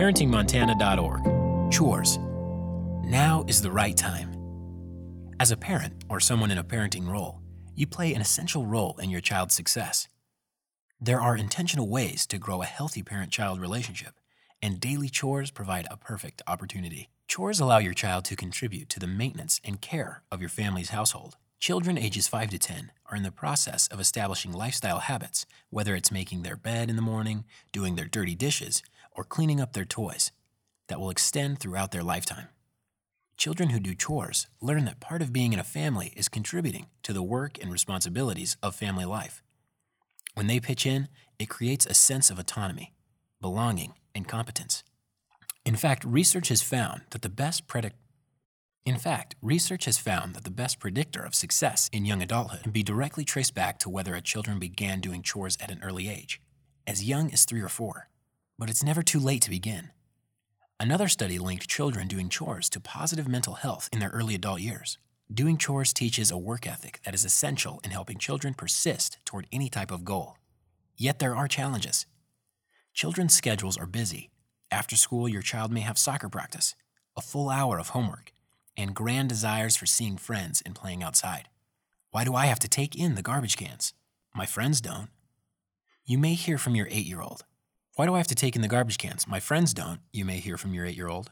ParentingMontana.org. Chores. Now is the right time. As a parent or someone in a parenting role, you play an essential role in your child's success. There are intentional ways to grow a healthy parent child relationship, and daily chores provide a perfect opportunity. Chores allow your child to contribute to the maintenance and care of your family's household. Children ages 5 to 10 are in the process of establishing lifestyle habits, whether it's making their bed in the morning, doing their dirty dishes, or cleaning up their toys, that will extend throughout their lifetime. Children who do chores learn that part of being in a family is contributing to the work and responsibilities of family life. When they pitch in, it creates a sense of autonomy, belonging, and competence. In fact, research has found that the best predict in fact, research has found that the best predictor of success in young adulthood can be directly traced back to whether a children began doing chores at an early age, as young as 3 or 4. But it's never too late to begin. Another study linked children doing chores to positive mental health in their early adult years. Doing chores teaches a work ethic that is essential in helping children persist toward any type of goal. Yet there are challenges. Children's schedules are busy. After school, your child may have soccer practice, a full hour of homework, and grand desires for seeing friends and playing outside. Why do I have to take in the garbage cans? My friends don't. You may hear from your eight year old, why do I have to take in the garbage cans? My friends don't, you may hear from your eight year old.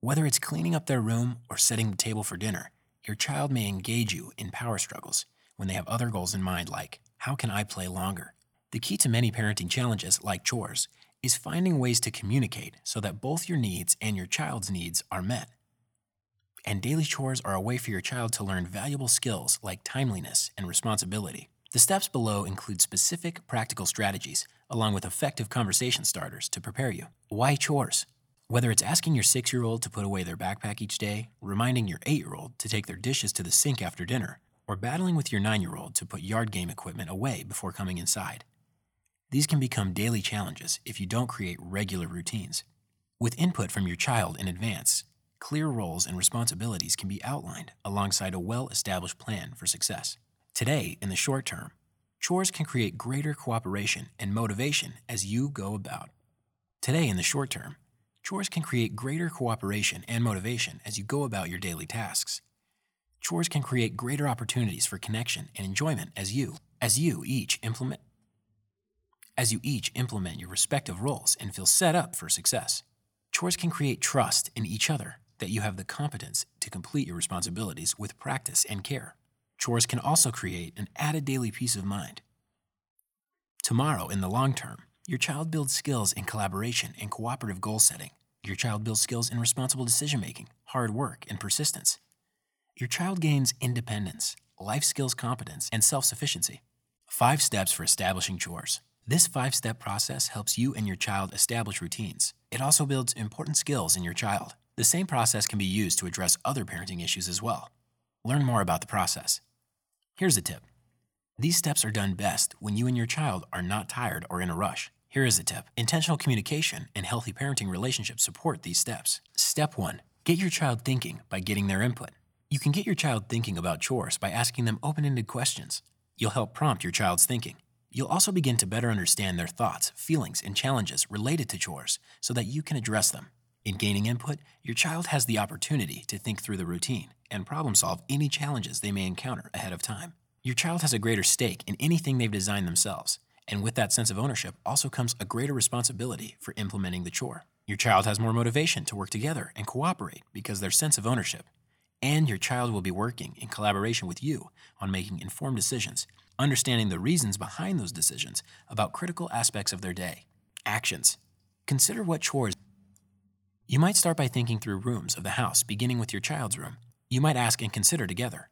Whether it's cleaning up their room or setting the table for dinner, your child may engage you in power struggles when they have other goals in mind, like, how can I play longer? The key to many parenting challenges, like chores, is finding ways to communicate so that both your needs and your child's needs are met. And daily chores are a way for your child to learn valuable skills like timeliness and responsibility. The steps below include specific practical strategies, along with effective conversation starters to prepare you. Why chores? Whether it's asking your six year old to put away their backpack each day, reminding your eight year old to take their dishes to the sink after dinner, or battling with your nine year old to put yard game equipment away before coming inside. These can become daily challenges if you don't create regular routines. With input from your child in advance, clear roles and responsibilities can be outlined alongside a well established plan for success. Today, in the short term, chores can create greater cooperation and motivation as you go about. Today, in the short term, chores can create greater cooperation and motivation as you go about your daily tasks. Chores can create greater opportunities for connection and enjoyment as you, as you each implement as you each implement your respective roles and feel set up for success. Chores can create trust in each other that you have the competence to complete your responsibilities with practice and care. Chores can also create an added daily peace of mind. Tomorrow, in the long term, your child builds skills in collaboration and cooperative goal setting. Your child builds skills in responsible decision making, hard work, and persistence. Your child gains independence, life skills competence, and self sufficiency. Five steps for establishing chores. This five step process helps you and your child establish routines. It also builds important skills in your child. The same process can be used to address other parenting issues as well. Learn more about the process. Here's a tip these steps are done best when you and your child are not tired or in a rush. Here is a tip intentional communication and healthy parenting relationships support these steps. Step 1 Get your child thinking by getting their input. You can get your child thinking about chores by asking them open ended questions. You'll help prompt your child's thinking. You'll also begin to better understand their thoughts, feelings, and challenges related to chores so that you can address them. In gaining input, your child has the opportunity to think through the routine and problem solve any challenges they may encounter ahead of time. Your child has a greater stake in anything they've designed themselves, and with that sense of ownership also comes a greater responsibility for implementing the chore. Your child has more motivation to work together and cooperate because their sense of ownership. And your child will be working in collaboration with you on making informed decisions, understanding the reasons behind those decisions about critical aspects of their day. Actions. Consider what chores. You might start by thinking through rooms of the house, beginning with your child's room. You might ask and consider together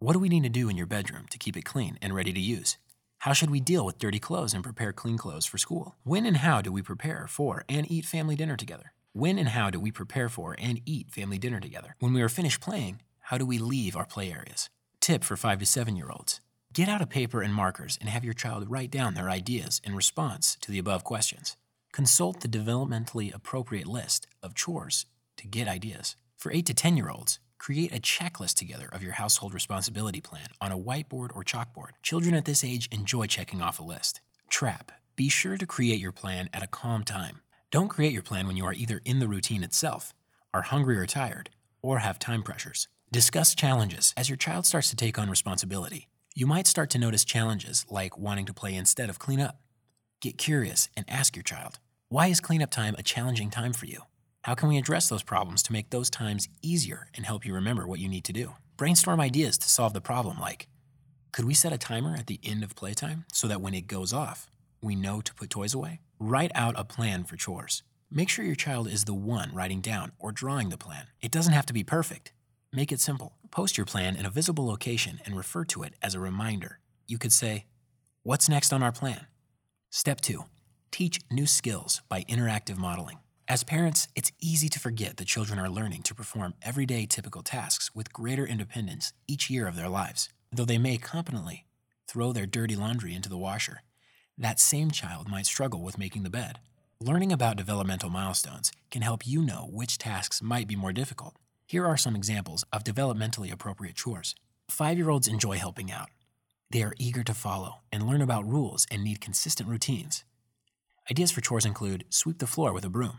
what do we need to do in your bedroom to keep it clean and ready to use? How should we deal with dirty clothes and prepare clean clothes for school? When and how do we prepare for and eat family dinner together? When and how do we prepare for and eat family dinner together? When we are finished playing, how do we leave our play areas? Tip for 5 to 7 year olds. Get out a paper and markers and have your child write down their ideas in response to the above questions. Consult the developmentally appropriate list of chores to get ideas. For 8 to 10 year olds, Create a checklist together of your household responsibility plan on a whiteboard or chalkboard. Children at this age enjoy checking off a list. Trap. Be sure to create your plan at a calm time. Don't create your plan when you are either in the routine itself, are hungry or tired, or have time pressures. Discuss challenges as your child starts to take on responsibility. You might start to notice challenges like wanting to play instead of clean up. Get curious and ask your child, why is cleanup time a challenging time for you? How can we address those problems to make those times easier and help you remember what you need to do? Brainstorm ideas to solve the problem like could we set a timer at the end of playtime so that when it goes off, we know to put toys away? Write out a plan for chores. Make sure your child is the one writing down or drawing the plan. It doesn't have to be perfect. Make it simple. Post your plan in a visible location and refer to it as a reminder. You could say, What's next on our plan? Step 2 Teach new skills by interactive modeling. As parents, it's easy to forget that children are learning to perform everyday typical tasks with greater independence each year of their lives. Though they may competently throw their dirty laundry into the washer, that same child might struggle with making the bed. Learning about developmental milestones can help you know which tasks might be more difficult. Here are some examples of developmentally appropriate chores. Five year olds enjoy helping out. They are eager to follow and learn about rules and need consistent routines. Ideas for chores include sweep the floor with a broom.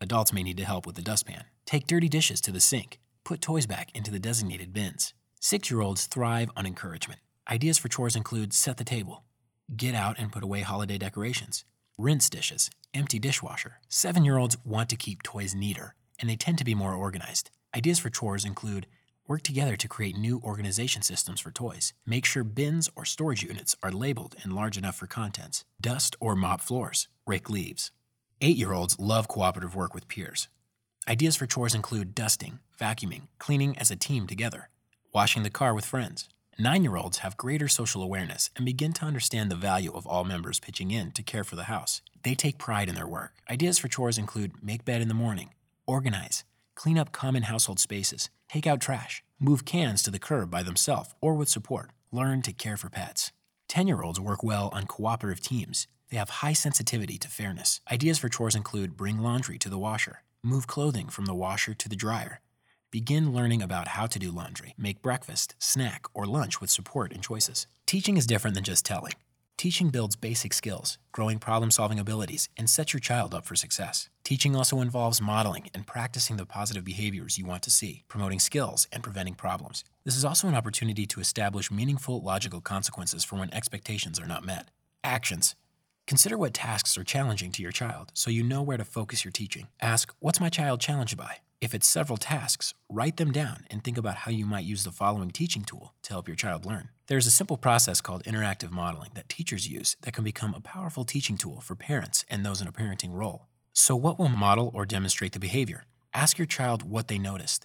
Adults may need to help with the dustpan. Take dirty dishes to the sink. Put toys back into the designated bins. Six year olds thrive on encouragement. Ideas for chores include set the table, get out and put away holiday decorations, rinse dishes, empty dishwasher. Seven year olds want to keep toys neater, and they tend to be more organized. Ideas for chores include work together to create new organization systems for toys. Make sure bins or storage units are labeled and large enough for contents. Dust or mop floors. Rake leaves. Eight year olds love cooperative work with peers. Ideas for chores include dusting, vacuuming, cleaning as a team together, washing the car with friends. Nine year olds have greater social awareness and begin to understand the value of all members pitching in to care for the house. They take pride in their work. Ideas for chores include make bed in the morning, organize, clean up common household spaces, take out trash, move cans to the curb by themselves or with support, learn to care for pets. 10 year olds work well on cooperative teams. They have high sensitivity to fairness. Ideas for chores include bring laundry to the washer, move clothing from the washer to the dryer, begin learning about how to do laundry, make breakfast, snack, or lunch with support and choices. Teaching is different than just telling. Teaching builds basic skills, growing problem solving abilities, and sets your child up for success. Teaching also involves modeling and practicing the positive behaviors you want to see, promoting skills, and preventing problems. This is also an opportunity to establish meaningful logical consequences for when expectations are not met. Actions. Consider what tasks are challenging to your child so you know where to focus your teaching. Ask, What's my child challenged by? If it's several tasks, write them down and think about how you might use the following teaching tool to help your child learn. There's a simple process called interactive modeling that teachers use that can become a powerful teaching tool for parents and those in a parenting role. So, what will model or demonstrate the behavior? Ask your child what they noticed.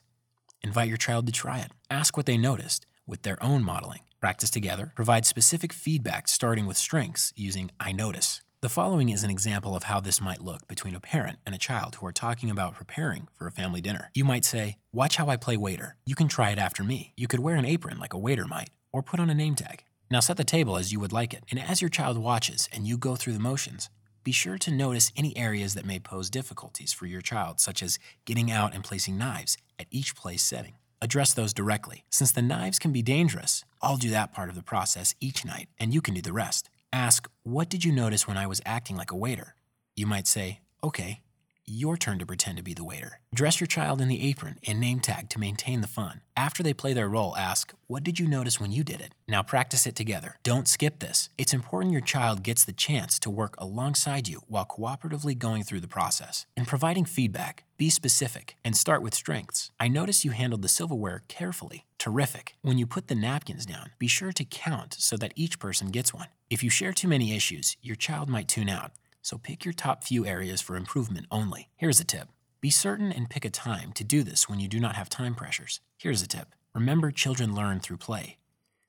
Invite your child to try it. Ask what they noticed with their own modeling. Practice together. Provide specific feedback starting with strengths using I notice. The following is an example of how this might look between a parent and a child who are talking about preparing for a family dinner. You might say, Watch how I play waiter. You can try it after me. You could wear an apron like a waiter might, or put on a name tag. Now set the table as you would like it, and as your child watches and you go through the motions, be sure to notice any areas that may pose difficulties for your child, such as getting out and placing knives at each place setting. Address those directly. Since the knives can be dangerous, I'll do that part of the process each night, and you can do the rest. Ask, What did you notice when I was acting like a waiter? You might say, Okay, your turn to pretend to be the waiter. Dress your child in the apron and name tag to maintain the fun. After they play their role, ask, What did you notice when you did it? Now practice it together. Don't skip this. It's important your child gets the chance to work alongside you while cooperatively going through the process. In providing feedback, be specific and start with strengths. I notice you handled the silverware carefully. Terrific. When you put the napkins down, be sure to count so that each person gets one. If you share too many issues, your child might tune out. So pick your top few areas for improvement only. Here's a tip be certain and pick a time to do this when you do not have time pressures. Here's a tip remember, children learn through play.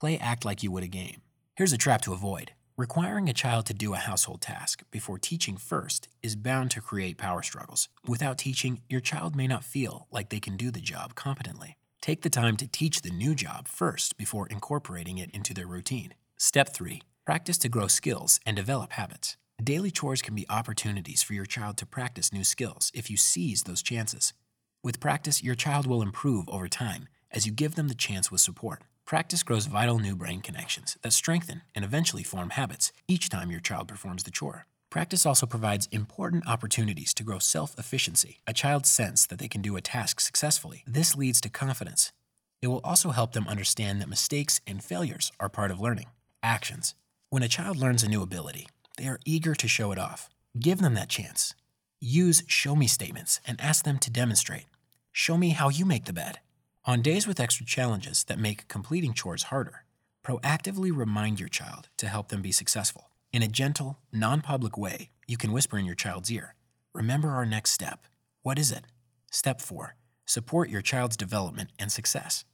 Play act like you would a game. Here's a trap to avoid. Requiring a child to do a household task before teaching first is bound to create power struggles. Without teaching, your child may not feel like they can do the job competently. Take the time to teach the new job first before incorporating it into their routine. Step 3 Practice to grow skills and develop habits. Daily chores can be opportunities for your child to practice new skills if you seize those chances. With practice, your child will improve over time as you give them the chance with support. Practice grows vital new brain connections that strengthen and eventually form habits each time your child performs the chore. Practice also provides important opportunities to grow self efficacy, a child's sense that they can do a task successfully. This leads to confidence. It will also help them understand that mistakes and failures are part of learning. Actions. When a child learns a new ability, they are eager to show it off. Give them that chance. Use show me statements and ask them to demonstrate. Show me how you make the bed. On days with extra challenges that make completing chores harder, proactively remind your child to help them be successful. In a gentle, non public way, you can whisper in your child's ear Remember our next step. What is it? Step 4 Support your child's development and success.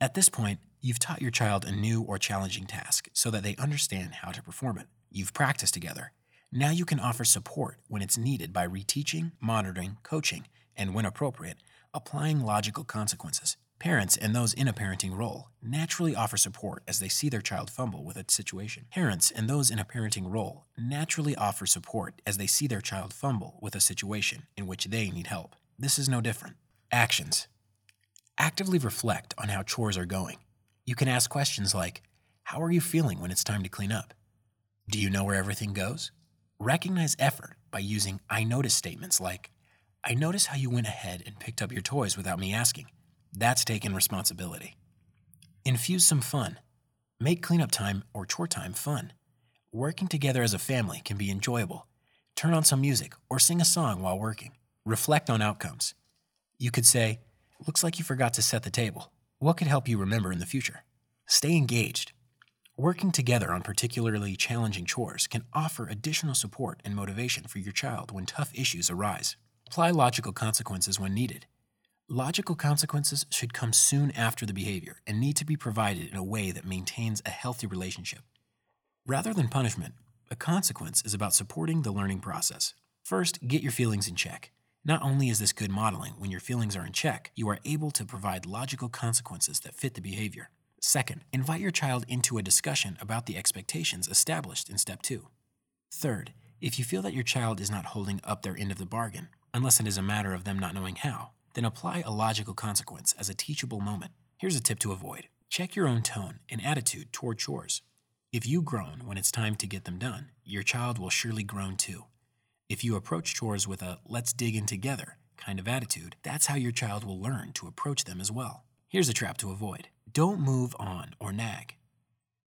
At this point, you've taught your child a new or challenging task so that they understand how to perform it. You've practiced together. Now you can offer support when it's needed by reteaching, monitoring, coaching, and when appropriate, applying logical consequences. Parents and those in a parenting role naturally offer support as they see their child fumble with a situation. Parents and those in a parenting role naturally offer support as they see their child fumble with a situation in which they need help. This is no different. Actions. Actively reflect on how chores are going. You can ask questions like How are you feeling when it's time to clean up? Do you know where everything goes? Recognize effort by using I notice statements like I notice how you went ahead and picked up your toys without me asking. That's taking responsibility. Infuse some fun. Make cleanup time or chore time fun. Working together as a family can be enjoyable. Turn on some music or sing a song while working. Reflect on outcomes. You could say, Looks like you forgot to set the table. What could help you remember in the future? Stay engaged. Working together on particularly challenging chores can offer additional support and motivation for your child when tough issues arise. Apply logical consequences when needed. Logical consequences should come soon after the behavior and need to be provided in a way that maintains a healthy relationship. Rather than punishment, a consequence is about supporting the learning process. First, get your feelings in check. Not only is this good modeling, when your feelings are in check, you are able to provide logical consequences that fit the behavior. Second, invite your child into a discussion about the expectations established in step two. Third, if you feel that your child is not holding up their end of the bargain, unless it is a matter of them not knowing how, then apply a logical consequence as a teachable moment. Here's a tip to avoid check your own tone and attitude toward chores. If you groan when it's time to get them done, your child will surely groan too. If you approach chores with a let's dig in together kind of attitude, that's how your child will learn to approach them as well. Here's a trap to avoid don't move on or nag.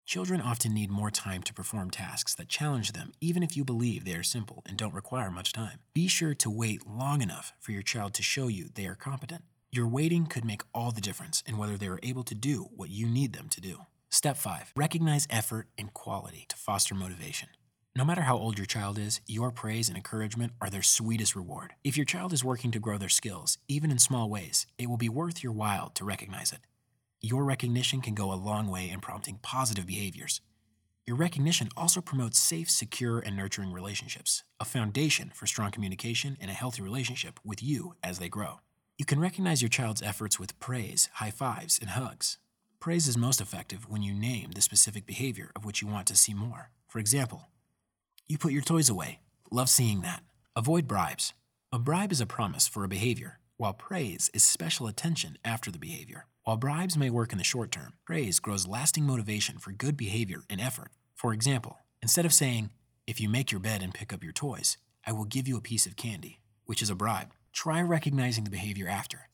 Children often need more time to perform tasks that challenge them, even if you believe they are simple and don't require much time. Be sure to wait long enough for your child to show you they are competent. Your waiting could make all the difference in whether they are able to do what you need them to do. Step 5 Recognize effort and quality to foster motivation. No matter how old your child is, your praise and encouragement are their sweetest reward. If your child is working to grow their skills, even in small ways, it will be worth your while to recognize it. Your recognition can go a long way in prompting positive behaviors. Your recognition also promotes safe, secure, and nurturing relationships, a foundation for strong communication and a healthy relationship with you as they grow. You can recognize your child's efforts with praise, high fives, and hugs. Praise is most effective when you name the specific behavior of which you want to see more. For example, you put your toys away. Love seeing that. Avoid bribes. A bribe is a promise for a behavior, while praise is special attention after the behavior. While bribes may work in the short term, praise grows lasting motivation for good behavior and effort. For example, instead of saying, if you make your bed and pick up your toys, I will give you a piece of candy, which is a bribe, try recognizing the behavior after.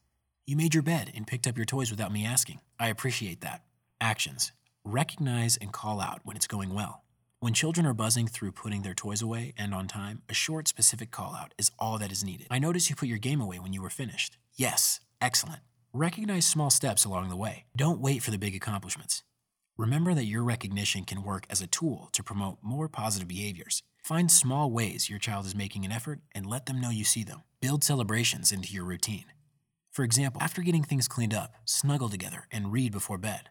You made your bed and picked up your toys without me asking. I appreciate that. Actions. Recognize and call out when it's going well. When children are buzzing through putting their toys away and on time, a short, specific call out is all that is needed. I noticed you put your game away when you were finished. Yes, excellent. Recognize small steps along the way. Don't wait for the big accomplishments. Remember that your recognition can work as a tool to promote more positive behaviors. Find small ways your child is making an effort and let them know you see them. Build celebrations into your routine. For example, after getting things cleaned up, snuggle together and read before bed.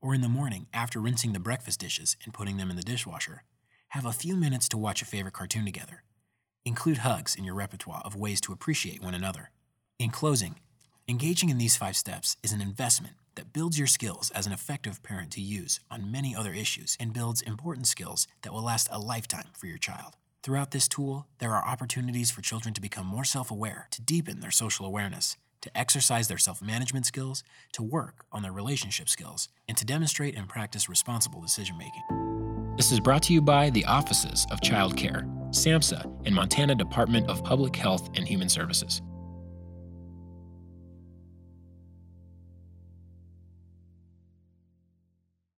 Or in the morning, after rinsing the breakfast dishes and putting them in the dishwasher, have a few minutes to watch a favorite cartoon together. Include hugs in your repertoire of ways to appreciate one another. In closing, Engaging in these five steps is an investment that builds your skills as an effective parent to use on many other issues and builds important skills that will last a lifetime for your child. Throughout this tool, there are opportunities for children to become more self aware, to deepen their social awareness, to exercise their self management skills, to work on their relationship skills, and to demonstrate and practice responsible decision making. This is brought to you by the Offices of Child Care SAMHSA, and Montana Department of Public Health and Human Services.